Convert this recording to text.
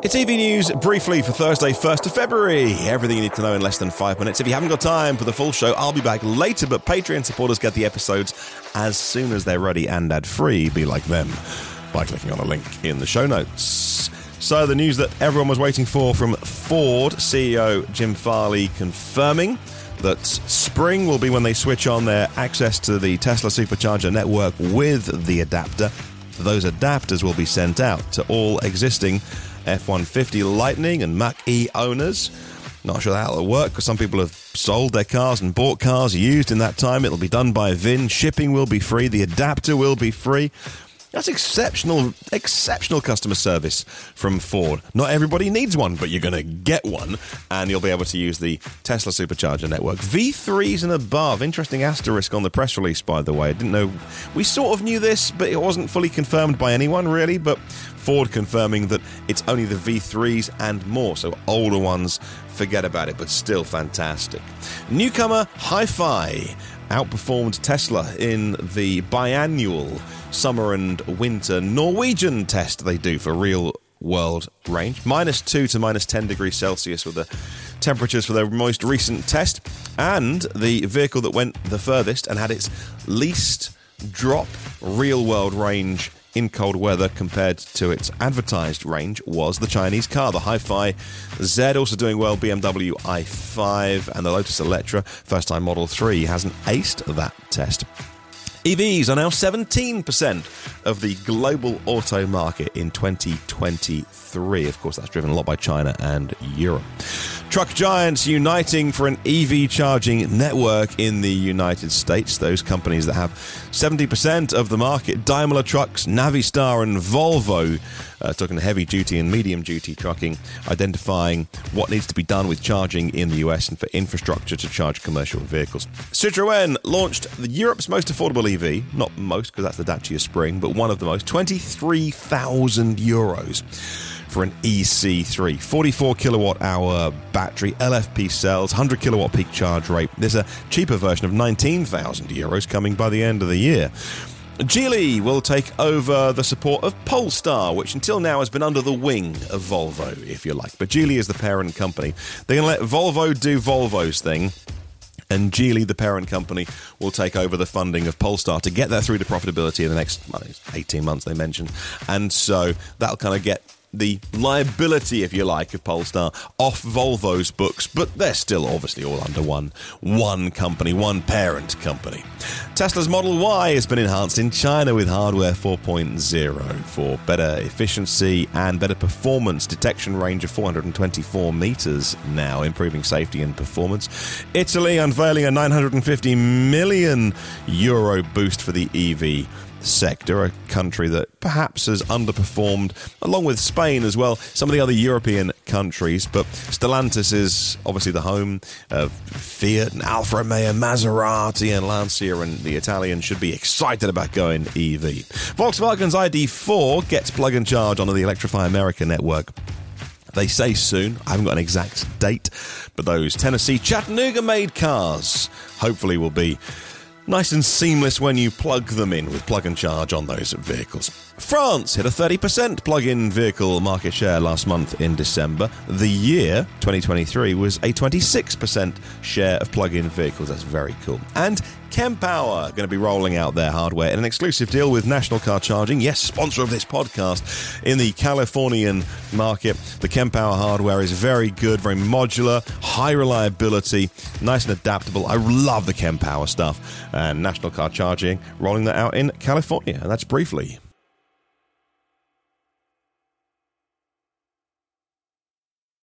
It's EV News briefly for Thursday, 1st of February. Everything you need to know in less than five minutes. If you haven't got time for the full show, I'll be back later, but Patreon supporters get the episodes as soon as they're ready and ad free. Be like them by clicking on a link in the show notes. So, the news that everyone was waiting for from Ford CEO Jim Farley confirming that spring will be when they switch on their access to the Tesla supercharger network with the adapter. Those adapters will be sent out to all existing F 150 Lightning and Mach E owners. Not sure it'll work because some people have sold their cars and bought cars used in that time. It'll be done by VIN. Shipping will be free. The adapter will be free. That's exceptional, exceptional customer service from Ford. Not everybody needs one, but you're going to get one, and you'll be able to use the Tesla Supercharger network. V3s and above. Interesting asterisk on the press release, by the way. I didn't know. We sort of knew this, but it wasn't fully confirmed by anyone, really. But Ford confirming that it's only the V3s and more, so older ones, forget about it, but still fantastic. Newcomer HiPhi outperformed Tesla in the biannual summer and winter Norwegian test they do for real world range. Minus 2 to minus 10 degrees Celsius were the temperatures for their most recent test. And the vehicle that went the furthest and had its least drop real world range in cold weather compared to its advertised range was the Chinese car, the HiPhi Z. Also doing well, BMW i5 and the Lotus Electra, first time Model 3, hasn't aced that test. EVs are now 17% of the global auto market in 2023. Of course, that's driven a lot by China and Europe. Truck giants uniting for an EV charging network in the United States. Those companies that have 70% of the market Daimler Trucks, Navistar, and Volvo, uh, talking heavy duty and medium duty trucking, identifying what needs to be done with charging in the US and for infrastructure to charge commercial vehicles. Citroën launched the Europe's most affordable EV, not most because that's the Dacia Spring, but one of the most, 23,000 euros for an EC3. 44 kilowatt hour battery, LFP cells, 100 kilowatt peak charge rate. There's a cheaper version of 19,000 euros coming by the end of the year. Geely will take over the support of Polestar, which until now has been under the wing of Volvo, if you like. But Geely is the parent company. They're going to let Volvo do Volvo's thing and Geely, the parent company, will take over the funding of Polestar to get that through to profitability in the next well, 18 months, they mentioned. And so that'll kind of get the liability, if you like, of Polestar off Volvo's books, but they're still obviously all under one one company, one parent company. Tesla's Model Y has been enhanced in China with hardware 4.0 for better efficiency and better performance. Detection range of 424 meters now, improving safety and performance. Italy unveiling a 950 million euro boost for the EV sector, a country that perhaps has underperformed, along with Spain as well, some of the other European countries. But Stellantis is obviously the home of Fiat and Alfa Romeo, Maserati, and Lancia, and the Italians should be excited about going EV. Volkswagen's ID4 gets plug and charge onto the Electrify America network. They say soon. I haven't got an exact date, but those Tennessee Chattanooga made cars hopefully will be nice and seamless when you plug them in with plug and charge on those vehicles. France hit a 30% plug in vehicle market share last month in December. The year, 2023, was a 26% share of plug in vehicles. That's very cool. And Kempower going to be rolling out their hardware in an exclusive deal with National Car Charging, yes, sponsor of this podcast, in the Californian market. The Kempower hardware is very good, very modular, high reliability, nice and adaptable. I love the Kempower stuff. And National Car Charging rolling that out in California. And that's briefly.